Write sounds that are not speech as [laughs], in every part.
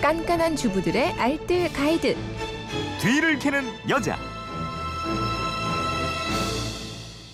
깐깐한 주부들의 알뜰 가이드. 뒤를 캐는 여자.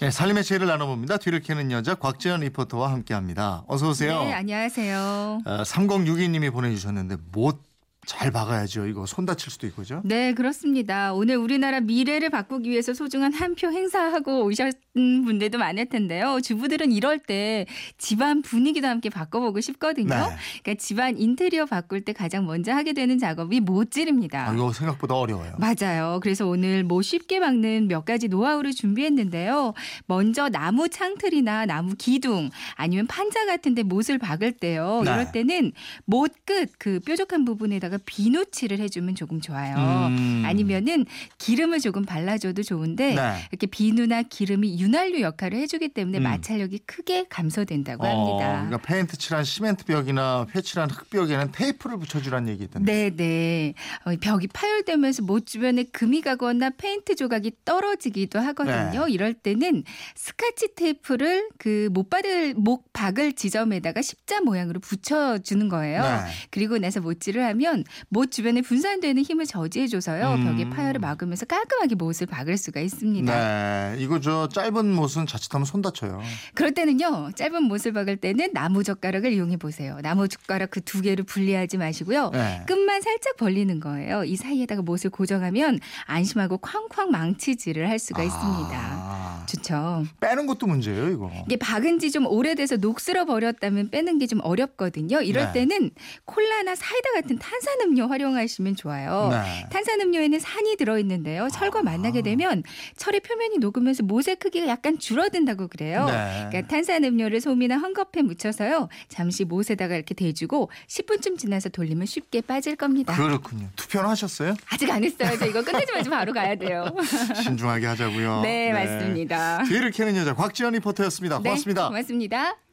네, 삶의 지혜를 나눠봅니다. 뒤를 캐는 여자 곽재현 리포터와 함께합니다. 어서 오세요. 네, 안녕하세요. 어, 3062님이 보내주셨는데 못 잘 박아야죠. 이거 손 다칠 수도 있고죠. 네, 그렇습니다. 오늘 우리나라 미래를 바꾸기 위해서 소중한 한 표 행사하고 오셨던 분들도 많을 텐데요. 주부들은 이럴 때 집안 분위기도 함께 바꿔보고 싶거든요. 네. 그러니까 집안 인테리어 바꿀 때 가장 먼저 하게 되는 작업이 못질입니다. 아, 이거 생각보다 어려워요. 맞아요. 그래서 오늘 뭐 쉽게 박는 몇 가지 노하우를 준비했는데요. 먼저 나무 창틀이나 나무 기둥 아니면 판자 같은데 못을 박을 때요. 네. 이럴 때는 못 끝 그 뾰족한 부분에다가 비누칠을 해주면 조금 좋아요. 음. 아니면은 기름을 조금 발라줘도 좋은데 네. 이렇게 비누나 기름이 윤활유 역할을 해주기 때문에 음. 마찰력이 크게 감소된다고 어, 합니다. 그러니까 페인트 칠한 시멘트 벽이나 회칠한 흙벽에는 테이프를 붙여주라는 얘기 있던데. 네네. 어, 벽이 파열되면서 못 주변에 금이 가거나 페인트 조각이 떨어지기도 하거든요. 네. 이럴 때는 스카치 테이프를 그 못 받을 못 박을 지점에다가 십자 모양으로 붙여주는 거예요. 네. 그리고 나서 못질을 하면 못 주변에 분산되는 힘을 저지해줘서요. 음. 벽의 파열을 막으면서 깔끔하게 못을 박을 수가 있습니다. 네, 이거 저 짧은 못은 자칫하면 손 다쳐요. 그럴 때는요 짧은 못을 박을 때는 나무 젓가락을 이용해 보세요. 나무 젓가락 그 두 개를 분리하지 마시고요. 네. 끝만 살짝 벌리는 거예요. 이 사이에다가 못을 고정하면 안심하고 쾅쾅 망치질을 할 수가 있습니다. 아, 좋죠. 빼는 것도 문제예요, 이거. 이게 박은 지 좀 오래돼서 녹슬어 버렸다면 빼는 게 좀 어렵거든요. 이럴 네. 때는 콜라나 사이다 같은 탄산음료 활용하시면 좋아요. 네. 탄산음료에는 산이 들어있는데요. 철과 만나게 되면 철의 표면이 녹으면서 못의 크기가 약간 줄어든다고 그래요. 네. 그러니까 탄산음료를 솜이나 헝겊에 묻혀서요. 잠시 못에다가 이렇게 대주고 10분쯤 지나서 돌리면 쉽게 빠질 겁니다. 그렇군요. 투표는 하셨어요? 아직 안 했어요. 저 이거 끝내자마자 바로 가야 돼요. [laughs] 신중하게 하자고요. 네, 맞습니다. 뒤를 [laughs] 캐는 여자 곽지연 리포터였습니다. 고맙습니다. 네, 고맙습니다.